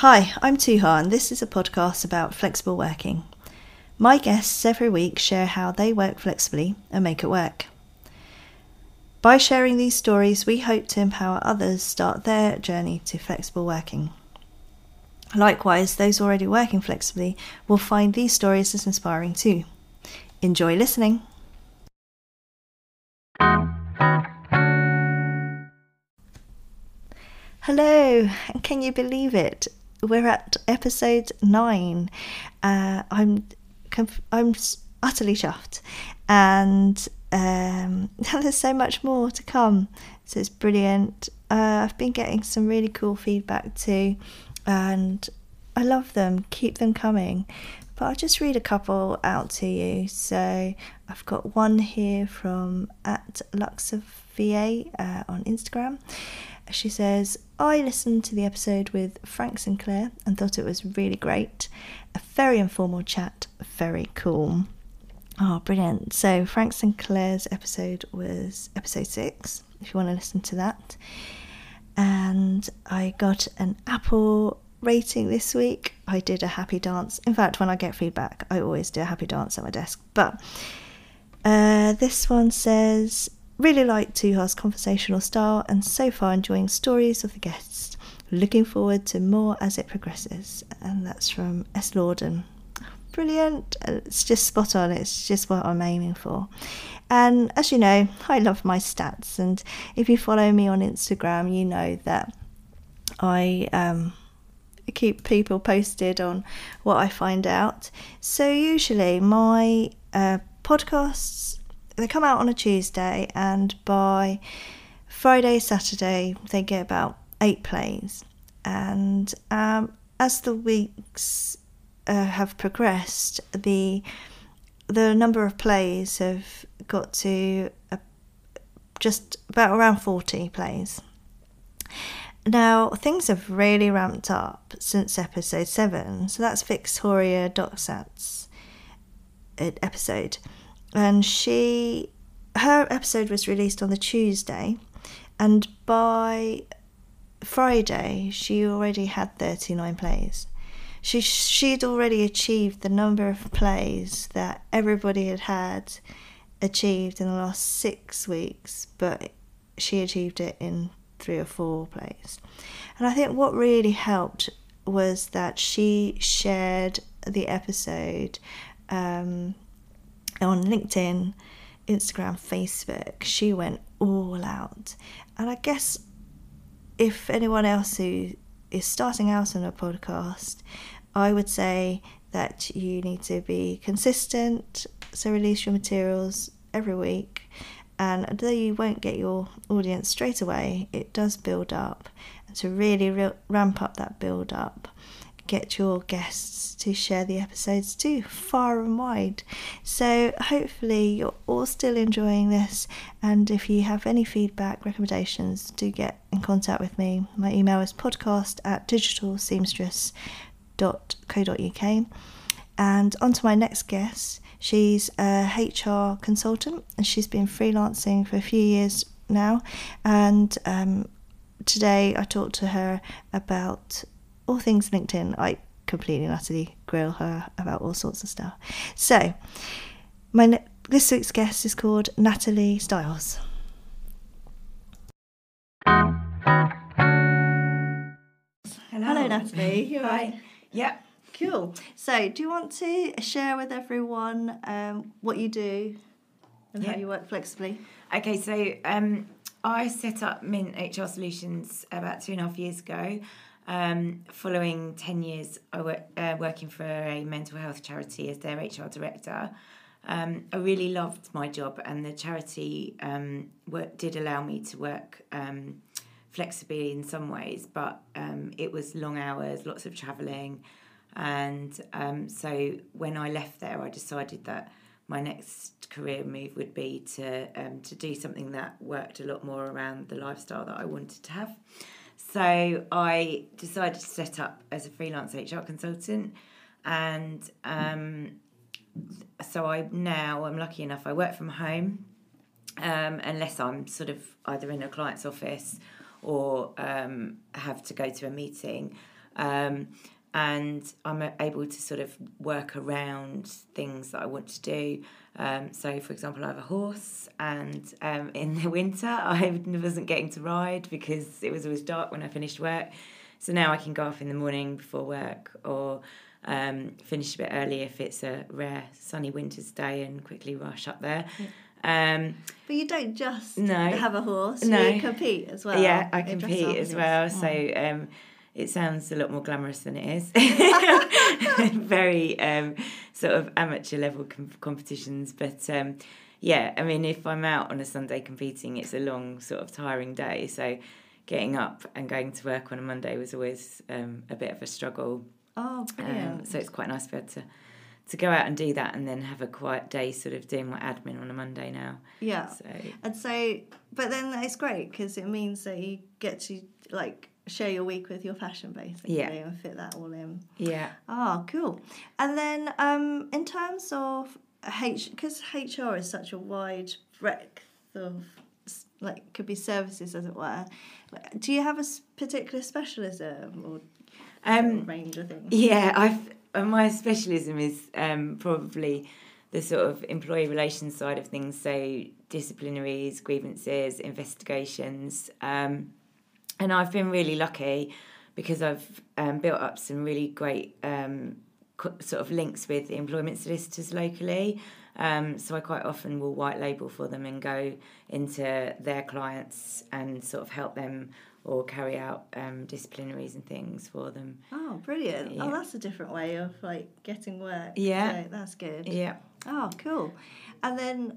Hi, I'm Tuha, and this is a podcast about flexible working. My guests every week share how they work flexibly and make it work. By sharing these stories, we hope to empower others start their journey to flexible working. Likewise, those already working flexibly will find these stories as inspiring too. Enjoy listening. Hello, and can you believe it? We're at episode nine. Uh, I'm I'm utterly chuffed, and um, there's so much more to come. So it's brilliant. Uh, I've been getting some really cool feedback too, and I love them. Keep them coming. But I'll just read a couple out to you. So I've got one here from at LuxaVA uh, on Instagram. She says, I listened to the episode with Frank Sinclair and thought it was really great. A very informal chat, very cool. Oh, brilliant. So, Frank Sinclair's episode was episode six, if you want to listen to that. And I got an Apple rating this week. I did a happy dance. In fact, when I get feedback, I always do a happy dance at my desk. But uh, this one says, Really like Tuha's conversational style and so far enjoying stories of the guests. Looking forward to more as it progresses. And that's from S. Lorden. Brilliant. It's just spot on. It's just what I'm aiming for. And as you know, I love my stats. And if you follow me on Instagram, you know that I um, keep people posted on what I find out. So usually my uh, podcasts they come out on a Tuesday, and by Friday, Saturday, they get about eight plays. And um, as the weeks uh, have progressed, the the number of plays have got to uh, just about around 40 plays. Now, things have really ramped up since episode 7, so that's Victoria Doxat's uh, episode and she her episode was released on the Tuesday, and by Friday she already had 39 plays. She she'd already achieved the number of plays that everybody had had achieved in the last six weeks, but she achieved it in three or four plays. And I think what really helped was that she shared the episode um, on LinkedIn, Instagram, Facebook, she went all out. And I guess if anyone else who is starting out on a podcast, I would say that you need to be consistent, so release your materials every week. And although you won't get your audience straight away, it does build up. And to really re- ramp up that build up, get your guests to share the episodes too, far and wide. So, hopefully, you're all still enjoying this. And if you have any feedback, recommendations, do get in contact with me. My email is podcast at digitalseamstress.co.uk. And on to my next guest. She's a HR consultant and she's been freelancing for a few years now. And um, today I talked to her about all things LinkedIn. I completely and utterly grill her about all sorts of stuff. So, my this week's guest is called Natalie Stiles. Hello, Hello Natalie. You right? Yeah. Cool. So, do you want to share with everyone um, what you do and how you work flexibly? Okay, so um, I set up Mint HR Solutions about two and a half years ago. Um, following 10 years I work, uh, working for a mental health charity as their HR director, um, I really loved my job, and the charity um, work, did allow me to work um, flexibly in some ways, but um, it was long hours, lots of travelling. And um, so when I left there, I decided that my next career move would be to to do something that worked a lot more around the lifestyle that I wanted to have. So I decided to set up as a freelance HR consultant, and um, so I now I'm lucky enough I work from home, um, unless I'm sort of either in a client's office or um, have to go to a meeting. And I'm able to sort of work around things that I want to do. Um, so, for example, I have a horse, and um, in the winter, I wasn't getting to ride because it was always dark when I finished work. So now I can go off in the morning before work or um, finish a bit early if it's a rare sunny winter's day and quickly rush up there. Yeah. Um, but you don't just no, have a horse, no. you compete as well. Yeah, I compete as well. Mm. So um, it sounds a lot more glamorous than it is. Very um, sort of amateur level com- competitions. But um, yeah, I mean, if I'm out on a Sunday competing, it's a long, sort of tiring day. So getting up and going to work on a Monday was always um, a bit of a struggle. Oh, brilliant. Um, so it's quite nice to be able to to go out and do that and then have a quiet day sort of doing my admin on a Monday now. Yeah. So And so, but then it's great because it means that you get to like share your week with your fashion basically Yeah. and fit that all in. yeah. Oh, cool. And then um, in terms of H, because HR is such a wide breadth of like could be services as it were. Do you have a particular specialism or Um, range of things? Yeah, I've my specialism is um, probably the sort of employee relations side of things, so disciplinaries, grievances, investigations, um, and I've been really lucky because I've um, built up some really great um, co- sort of links with employment solicitors locally. Um, so I quite often will white label for them and go into their clients and sort of help them or carry out um, disciplinaries and things for them. Oh, brilliant. Yeah. Oh, that's a different way of like getting work. Yeah. So that's good. Yeah. Oh, cool. And then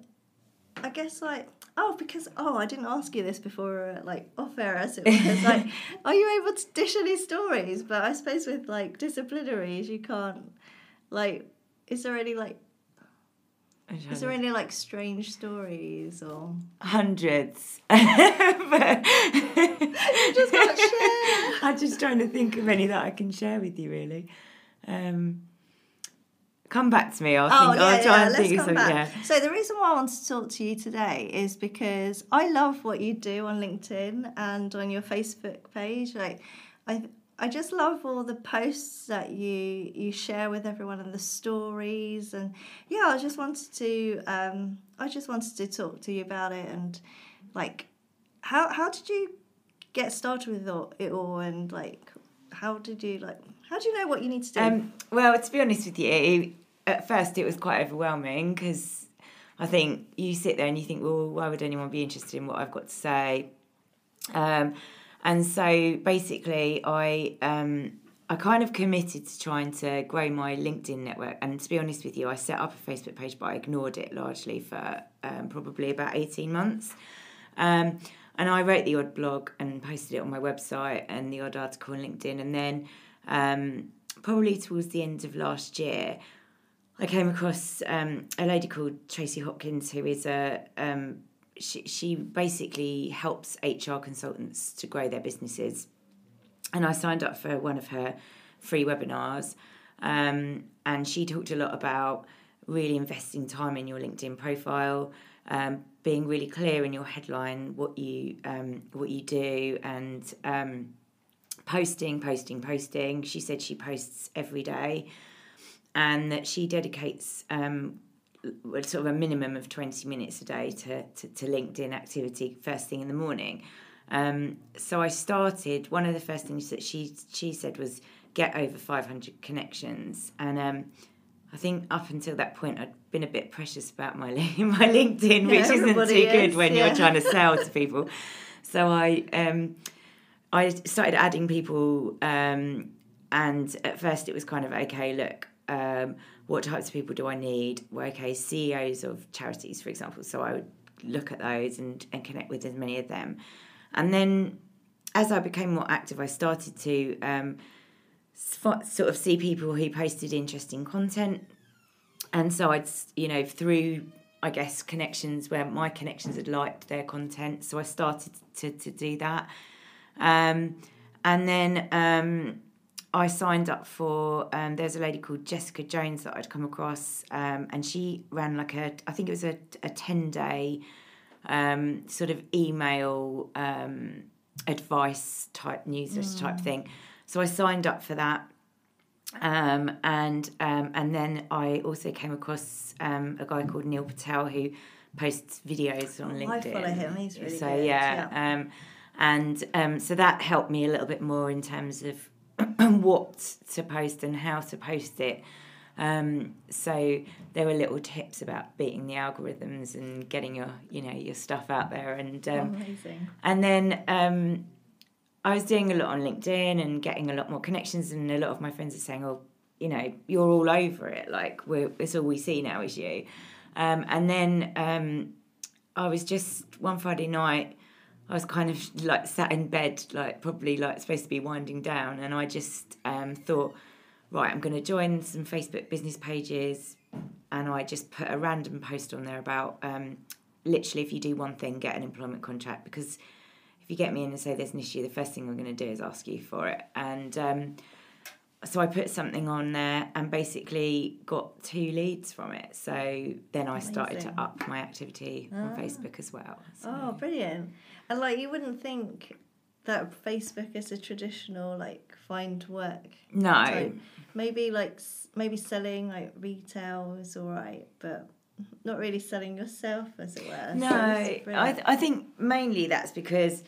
I guess like oh because oh I didn't ask you this before uh, like off air as it was like are you able to dish any stories? But I suppose with like disciplinaries you can't like is there any like is there any like strange stories or Hundreds. But- just can't share? I'm just trying to think of any that I can share with you, really. Um, come back to me. I'll, Oh think, yeah, I'll try yeah. and Let's think of come something. back. Yeah. So the reason why I want to talk to you today is because I love what you do on LinkedIn and on your Facebook page. Like, I I just love all the posts that you you share with everyone and the stories and yeah. I just wanted to um I just wanted to talk to you about it and like how how did you get started with it all and like how did you like how do you know what you need to do? Um, well, to be honest with you, at first it was quite overwhelming because I think you sit there and you think, well, why would anyone be interested in what I've got to say? Um, and so basically, I um, I kind of committed to trying to grow my LinkedIn network. And to be honest with you, I set up a Facebook page, but I ignored it largely for um, probably about eighteen months. Um, and I wrote the odd blog and posted it on my website and the odd article on LinkedIn. And then um, probably towards the end of last year, I came across um, a lady called Tracy Hopkins, who is a um, she, she basically helps HR consultants to grow their businesses. And I signed up for one of her free webinars, um, and she talked a lot about really investing time in your LinkedIn profile, um, being really clear in your headline what you um, what you do, and um, posting, posting, posting. She said she posts every day, and that she dedicates um, sort of a minimum of 20 minutes a day to, to, to LinkedIn activity first thing in the morning. Um, so I started, one of the first things that she, she said was get over 500 connections. And um, I think up until that point, I'd been a bit precious about my, my LinkedIn, Yeah, which isn't too everybody good when yeah. you're trying to sell to people. So I, um, I started adding people, um, and at first it was kind of okay. Look, um, what types of people do I need? Well, okay, CEOs of charities, for example. So I would look at those and, and connect with as many of them. And then as I became more active, I started to um, sort of see people who posted interesting content. And so I'd, you know, through, I guess, connections where my connections had liked their content. So I started to, to do that. Um, and then um, I signed up for, um, there's a lady called Jessica Jones that I'd come across, um, and she ran like a, I think it was a, a 10 day um, sort of email um, advice type newsletter type thing. so I signed up for that. Um, and um, and then I also came across um, a guy called Neil Patel who posts videos on LinkedIn. I follow him. He's really so good. yeah, um, and um, so that helped me a little bit more in terms of what to post and how to post it. Um, so there were little tips about beating the algorithms and getting your you know your stuff out there and um, Amazing. and then um, I was doing a lot on LinkedIn and getting a lot more connections and a lot of my friends are saying oh you know you're all over it like we're, it's all we see now is you um, and then um, I was just one Friday night I was kind of like sat in bed like probably like supposed to be winding down and I just um, thought right, I'm going to join some Facebook business pages, and I just put a random post on there about um, literally if you do one thing, get an employment contract because if you get me in and say there's an issue, the first thing I'm going to do is ask you for it. And um, so I put something on there and basically got two leads from it. So then I started to up my activity on Ah. Facebook as well. So. Oh, brilliant! And like you wouldn't think that Facebook is a traditional like find work. no, type. Maybe like maybe selling like retail is all right, but not really selling yourself as it were. No, So I, brilliant. I think mainly that's because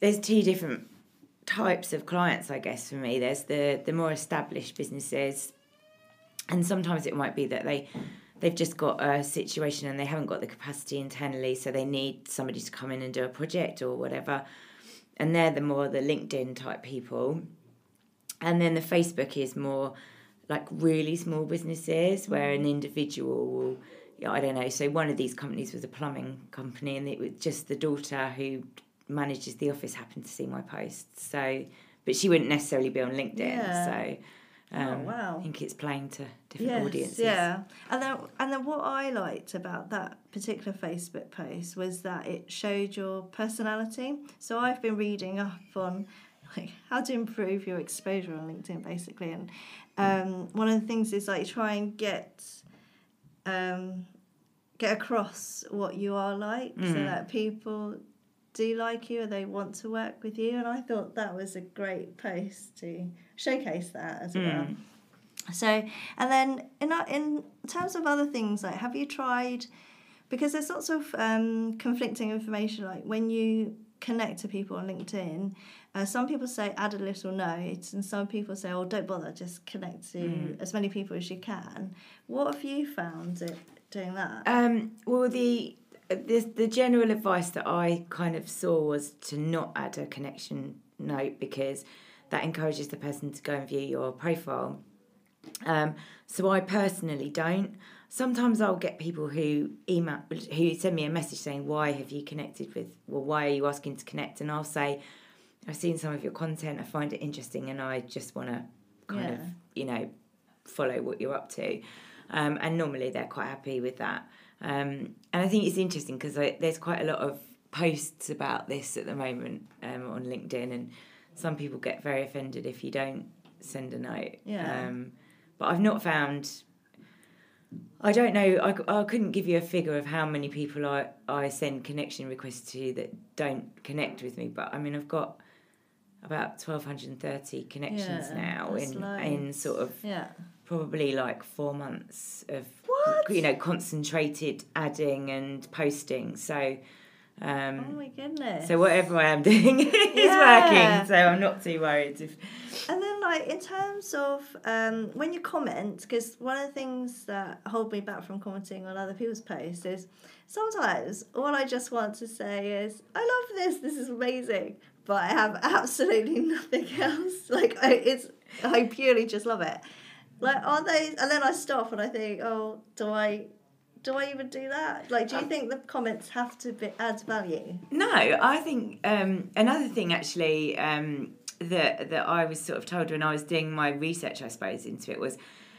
there's two different types of clients, I guess, for me. There's the, the more established businesses, and sometimes it might be that they they've just got a situation and they haven't got the capacity internally, so they need somebody to come in and do a project or whatever. And they're the more the LinkedIn type people. And then the Facebook is more like really small businesses where an individual will I don't know. So one of these companies was a plumbing company, and it was just the daughter who manages the office happened to see my posts. So, but she wouldn't necessarily be on LinkedIn. Yeah. So, um, Oh, wow. I think it's playing to different Yes, audiences. Yeah, and then and then what I liked about that particular Facebook post was that it showed your personality. So I've been reading up on like how to improve your exposure on LinkedIn, basically, and um, one of the things is like try and get um, get across what you are like, so Mm. that people do like you or they want to work with you. And I thought that was a great post to showcase that as well. Mm. So, and then in in terms of other things, like have you tried? Because there's lots of um, conflicting information. Like when you connect to people on LinkedIn, uh, some people say add a little note, and some people say, "Oh, don't bother, just connect to Mm. as many people as you can." What have you found it doing that? Um, well, the, the the general advice that I kind of saw was to not add a connection note because that encourages the person to go and view your profile. Um, so I personally don't. Sometimes I'll get people who email who send me a message saying, "Why have you connected with? Well, why are you asking to connect?" And I'll say, "I've seen some of your content. I find it interesting, and I just want to kind of you know follow what you're up to." Um, and normally they're quite happy with that. Um, and I think it's interesting because there's quite a lot of posts about this at the moment um, on LinkedIn, and some people get very offended if you don't send a note. Yeah. Um, but I've not found. I don't know. I, I couldn't give you a figure of how many people I, I send connection requests to that don't connect with me. But I mean, I've got about twelve hundred and thirty connections Yeah, now in in sort of yeah. probably like four months of? You know concentrated adding and posting. So Oh um, my goodness. so whatever I am doing is Yeah. working. So I'm not too worried. If And then, like in terms of um, when you comment, because one of the things that hold me back from commenting on other people's posts is sometimes all I just want to say is, "I love this. This is amazing," but I have absolutely nothing else. Like I, it's, I purely just love it. Like are they? And then I stop and I think, "Oh, do I?" Do I even do that? Like, do you think the comments have to be add value? no, I think um, another thing actually um, that that I was sort of told when I was doing my research, I suppose, into it was,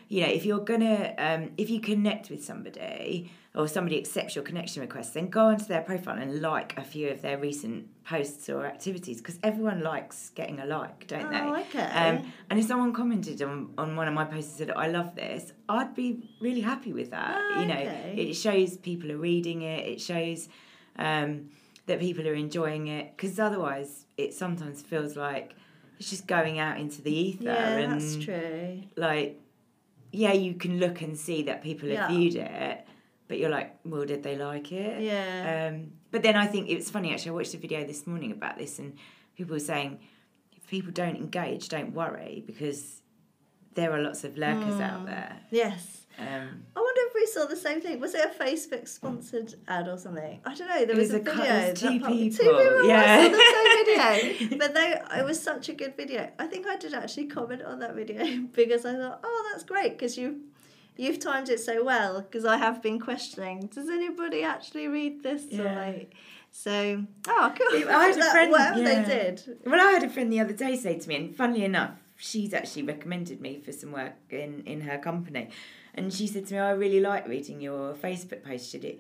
you know, if you're gonna um, if you connect with somebody or somebody accepts your connection request, then go onto their profile and like a few of their recent posts or activities because everyone likes getting a like, don't they? Oh, okay. Um, and if someone commented on, on one of my posts and said, I love this, I'd be really happy with that. Oh, you know, okay. it shows people are reading it, it shows um, that people are enjoying it, because otherwise it sometimes feels like it's just going out into the ether. Yeah, and that's true. Like, yeah, you can look and see that people have Yeah. viewed it, but you're like, well, did they like it? Yeah. Um, but then I think it was funny actually. I watched a video this morning about this, and people were saying if people don't engage, don't worry because there are lots of lurkers Hmm. out there. yes. Um, I wonder if we saw the same thing. Was it a Facebook sponsored ad or something? I don't know. There was, was a a video. was two popped- people, Two people yeah. saw the same video. But they, it was such a good video. I think I did actually comment on that video because I thought, oh, that's great because you. You've timed it so well because I have been questioning. Does anybody actually read this? Or Yeah. like, so oh, cool. I had a That- friend- Whatever yeah. they did. Well, I had a friend the other day say to me, and funnily enough, she's actually recommended me for some work in, in her company. And she said to me, I really like reading your Facebook post, should it?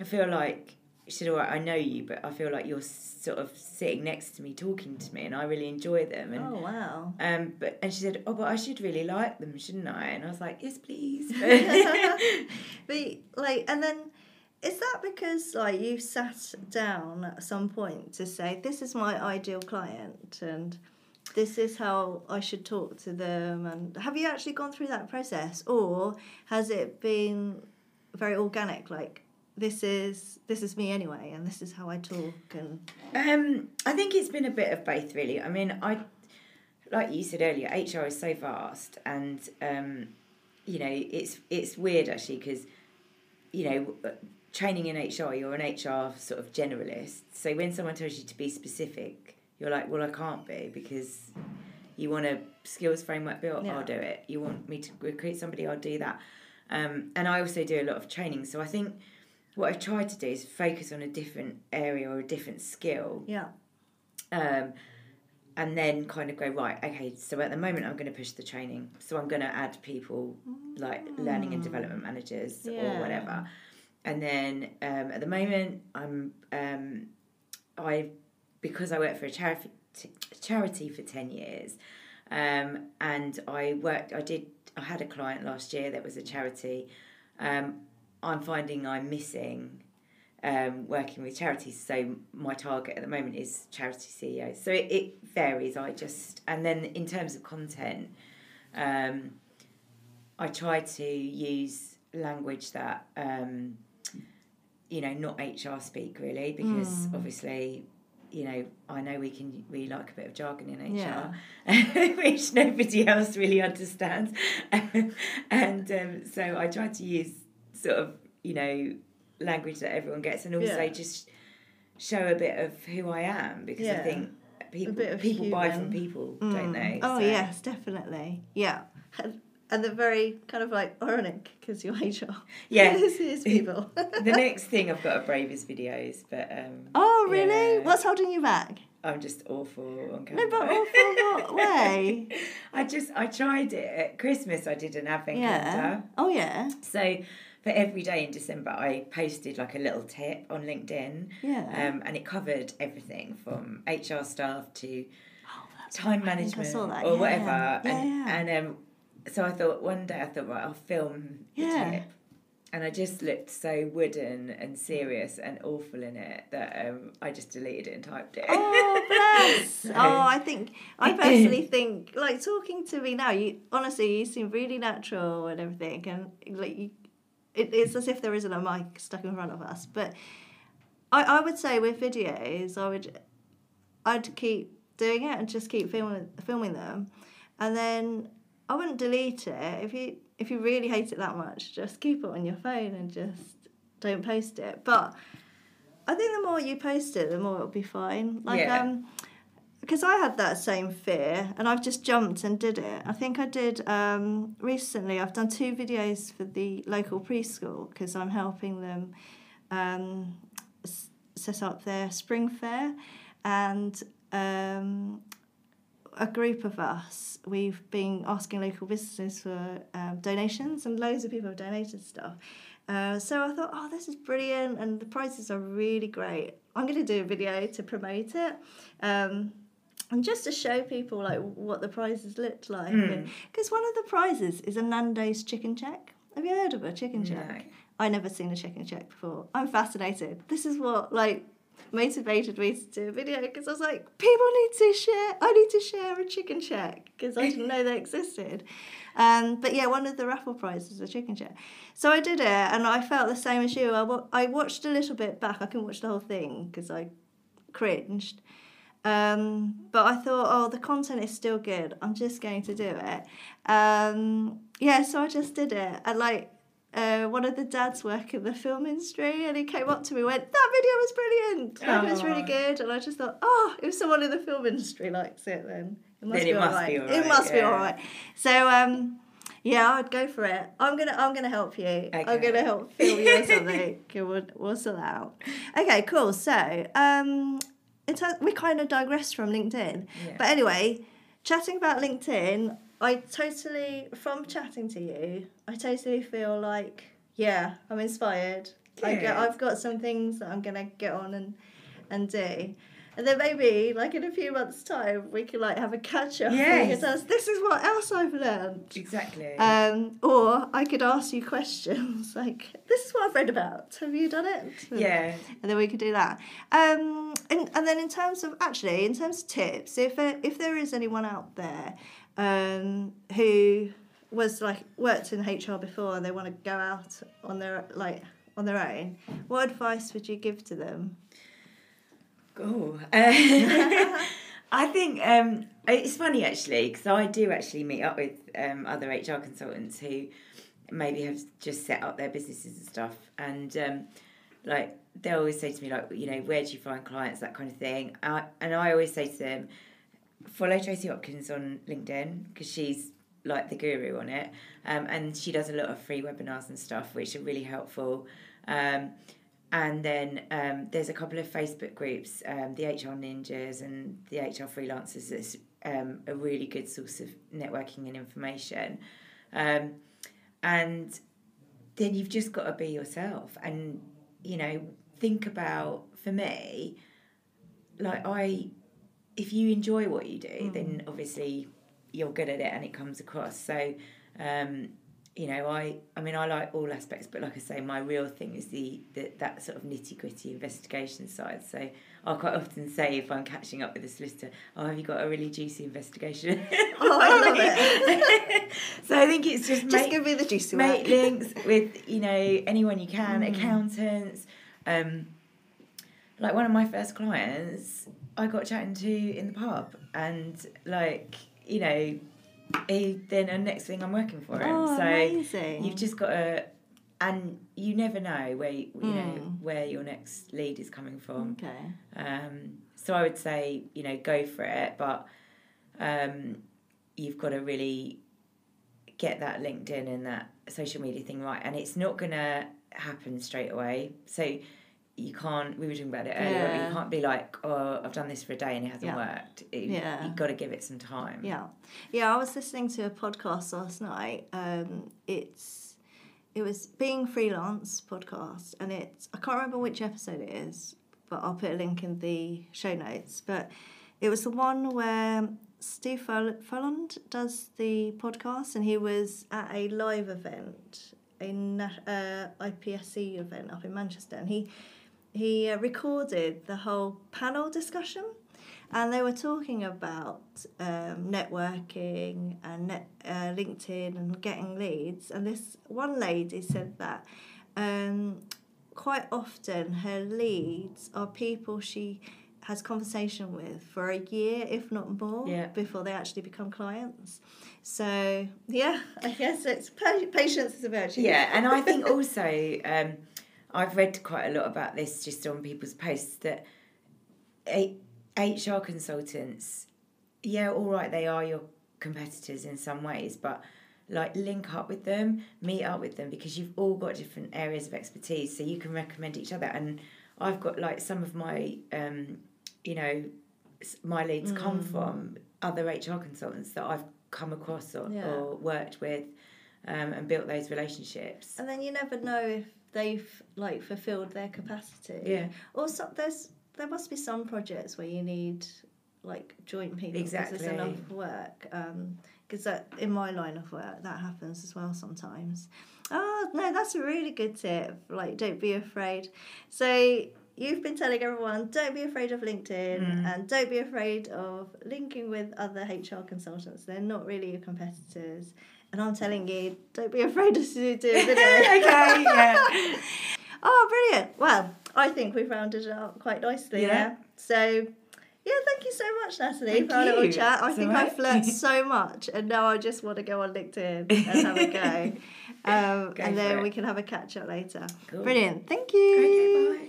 I feel like, she said, all right, I know you, but I feel like you're sort of sitting next to me, talking to me, and I really enjoy them. And Oh wow. um, but and she said, "Oh, but I should really like them, shouldn't I?" And I was like, "Yes, please." but like and then is that because like you sat down at some point to say this is my ideal client and this is how I should talk to them and have you actually gone through that process or has it been very organic like this is this is me anyway and this is how I talk and Um, I think it's been a bit of both, really. I mean, I, like you said earlier, HR is so vast, and um, you know, it's it's weird actually because, you know, training in HR, you're an HR sort of generalist. So when someone tells you to be specific, you're like, well, I can't be because you want a skills framework built, Yeah. I'll do it. You want me to recruit somebody, I'll do that. Um, and I also do a lot of training, so I think what I've tried to do is focus on a different area or a different skill. Yeah. Um, and then kind of go right okay so at the moment i'm going to push the training. So i'm going to add people like learning and development managers or whatever. And then um, at the moment i'm um, i because i worked for a charity charity for 10 years um, and i worked i did i had a client last year that was a charity um, i'm finding i'm missing um, working with charities. So my target at the moment is charity CEOs. So it, it varies. I just and then in terms of content, um, I try to use language that um, you know not HR speak really because obviously. You know, I know we can we like a bit of jargon in HR, which nobody else really understands, and um, so I try to use sort of you know language that everyone gets, and also Yeah. just show a bit of who I am because I think people people buy from human. people, don't they? Oh So- yes, definitely. Yeah, and, and they're very kind of like ironic because you're HR. Yeah. this is people. the next thing I've got are Bravest videos, but um, oh really? Yeah. What's holding you back? I'm just awful on camera. No, but awful what way? I just I tried it at Christmas. I did an advent Yeah. calendar. Oh yeah. So for every day in December, I posted like a little tip on LinkedIn. Yeah. Um, and it covered everything from HR staff to oh, time right. I I management or yeah. whatever. Yeah, and and um, so I thought one day I thought right, I'll film the tip. And I just looked so wooden and serious and awful in it that um, I just deleted it and typed it. Oh bless! So- oh, I think I personally think like talking to me now. You honestly, you seem really natural and everything, and like you, it, it's as if there isn't a mic stuck in front of us. But I, I would say with videos, I would, I'd keep doing it and just keep filming filming them, and then I wouldn't delete it if you if you really hate it that much. Just keep it on your phone and just don't post it. But I think the more you post it, the more it'll be fine. Like Yeah. um, because I had that same fear, and I've just jumped and did it. I think I did um recently. I've done two videos for the local preschool because I'm helping them um s- set up their spring fair, and um a group of us, we've been asking local businesses for um, donations, and loads of people have donated stuff. Uh, so I thought, oh, this is brilliant, and the prizes are really great. I'm going to do a video to promote it, um, and just to show people like what the prizes looked like. Mm. Because one of the prizes is a Nando's chicken check. Have you heard of a chicken No. check? I never seen a chicken check before. I'm fascinated. This is what like motivated me to do a video because I was like, people need to share. I need to share a chicken check because I didn't know they existed. Um, but yeah, one of the raffle prizes was a chicken check So I did it, and I felt the same as you. I, wa- I watched a little bit back. I couldn't watch the whole thing because I cringed. Um, but I thought, oh, the content is still good. I'm just going to do it. Um, yeah, so I just did it. And like, uh, one of the dads work in the film industry, and he came up to me and went, "That video was brilliant. Like, it was really good." And I just thought, "Oh, if someone in the film industry likes it, then it must Then be it must alright. be It alright, must be all right." So, um, yeah, I'd go for it. I'm gonna, I'm gonna help you. I'm gonna help film you or something. Okay, we'll, we'll sort that out. Okay, cool. So, um, it's we kind of digressed from LinkedIn, Yeah. but anyway, chatting about LinkedIn, I totally from chatting to you, I totally feel like yeah, I'm inspired. I get, I've got some things that I'm gonna get on and and do. And then maybe, like in a few months' time, we can like have a catch up. Yes. tell us, this is what else I've learned. Exactly. Um, or I could ask you questions like, "This is what I've read about. Have you done it?" yeah. and then we could do that. Um, and, and then in terms of actually, in terms of tips, if if there is anyone out there um, who was like worked in HR before and they want to go out on their like on their own, what advice would you give to them? Oh, uh, I think um, it's funny actually because I do actually meet up with um, other HR consultants who maybe have just set up their businesses and stuff, and um, like they always say to me like, you know, where do you find clients, that kind of thing, and I always say to them, follow Tracy Hopkins on LinkedIn because she's like the guru on it, um, and she does a lot of free webinars and stuff which are really helpful. Um, and then um, there's a couple of Facebook groups, um, the HR Ninjas and the HR Freelancers. That's um, a really good source of networking and information. Um, and then you've just got to be yourself and, you know, think about, for me, like I, if you enjoy what you do, then obviously you're good at it and it comes across. So, um, you know, I I mean, I like all aspects, but like I say, my real thing is the, the that sort of nitty gritty investigation side. So I'll quite often say if I'm catching up with a solicitor, "Oh, have you got a really juicy investigation?" Oh, I love it. so I think it's just Just make, give me the juicy make links with you know anyone you can, Mm. accountants. Um, like one of my first clients, I got chatting to in the pub, and like you know, he then the next thing I'm working for him. Oh, so amazing. you've just got to, and you never know where you, you know Mm. where your next lead is coming from. Okay. Um, so I would say, you know, go for it, but um, you've got to really get that LinkedIn and that social media thing right, and it's not gonna happen straight away. So you can't. We were talking about it earlier. Yeah. You can't be like, oh, I've done this for a day and it hasn't Yeah. worked. It, Yeah. You've got to give it some time. Yeah, yeah. I was listening to a podcast last night. Um, it's it was being freelance podcast, and it's I can't remember which episode it is, but I'll put a link in the show notes. But it was the one where Steve Folland does the podcast, and he was at a live event, a uh, IPSE event up in Manchester, and he he uh, recorded the whole panel discussion and they were talking about um, networking and net, uh, LinkedIn and getting leads. And this one lady said that um, quite often her leads are people she has conversation with for a year, if not more, Yeah. before they actually become clients. So yeah, I guess it's patience is a virtue. Yeah, and I think also um, I've read quite a lot about this just on people's posts that HR consultants, yeah, all right, they are your competitors in some ways, but like link up with them, meet up with them because you've all got different areas of expertise, so you can recommend each other. And I've got like some of my, um, you know, my leads come mm. from other HR consultants that I've come across or, Yeah. or worked with um, and built those relationships. And then you never know if they've like fulfilled their capacity. Yeah. Also, there's there must be some projects where you need like joint people because Exactly. there's enough work. Um, because that in my line of work that happens as well sometimes. Oh no, that's a really good tip. Like, don't be afraid. So you've been telling everyone don't be afraid of LinkedIn Mm. and don't be afraid of linking with other HR consultants. They're not really your competitors. And I'm telling you, don't be afraid to do video. okay, yeah. Oh, brilliant. Well, I think we've rounded it up quite nicely Yeah. there. So, yeah, thank you so much, Natalie, Thank for our little chat. I It's think all I've flirt so much, and now I just want to go on LinkedIn and have a go. Um, Go and then it. we can have a catch up later. Cool. Brilliant. Thank you. Okay, bye.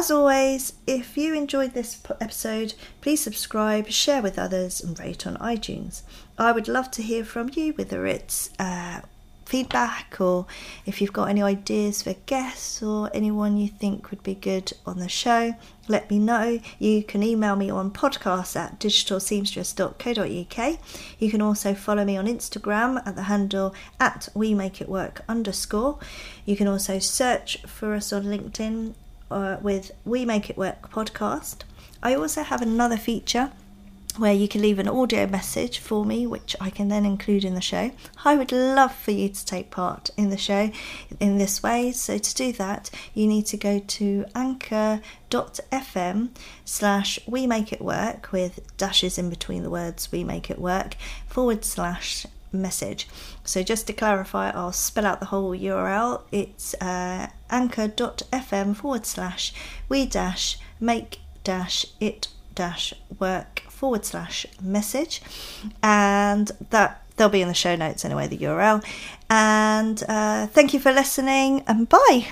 As always, if you enjoyed this episode, please subscribe, share with others, and rate on iTunes. I would love to hear from you, whether it's uh, feedback or if you've got any ideas for guests or anyone you think would be good on the show. Let me know. You can email me on podcast at digitalseamstress.co.uk. You can also follow me on Instagram at the handle at we make it work underscore. You can also search for us on LinkedIn uh, with We Make It Work podcast. I also have another feature where you can leave an audio message for me, which I can then include in the show. I would love for you to take part in the show in this way. So, to do that, you need to go to anchor.fm slash we make it work with dashes in between the words we make it work forward slash message. So just to clarify, I'll spell out the whole URL. It's uh, anchor.fm forward slash we dash make dash it dash work forward slash message. And that they'll be in the show notes anyway, the URL. And uh, thank you for listening and bye.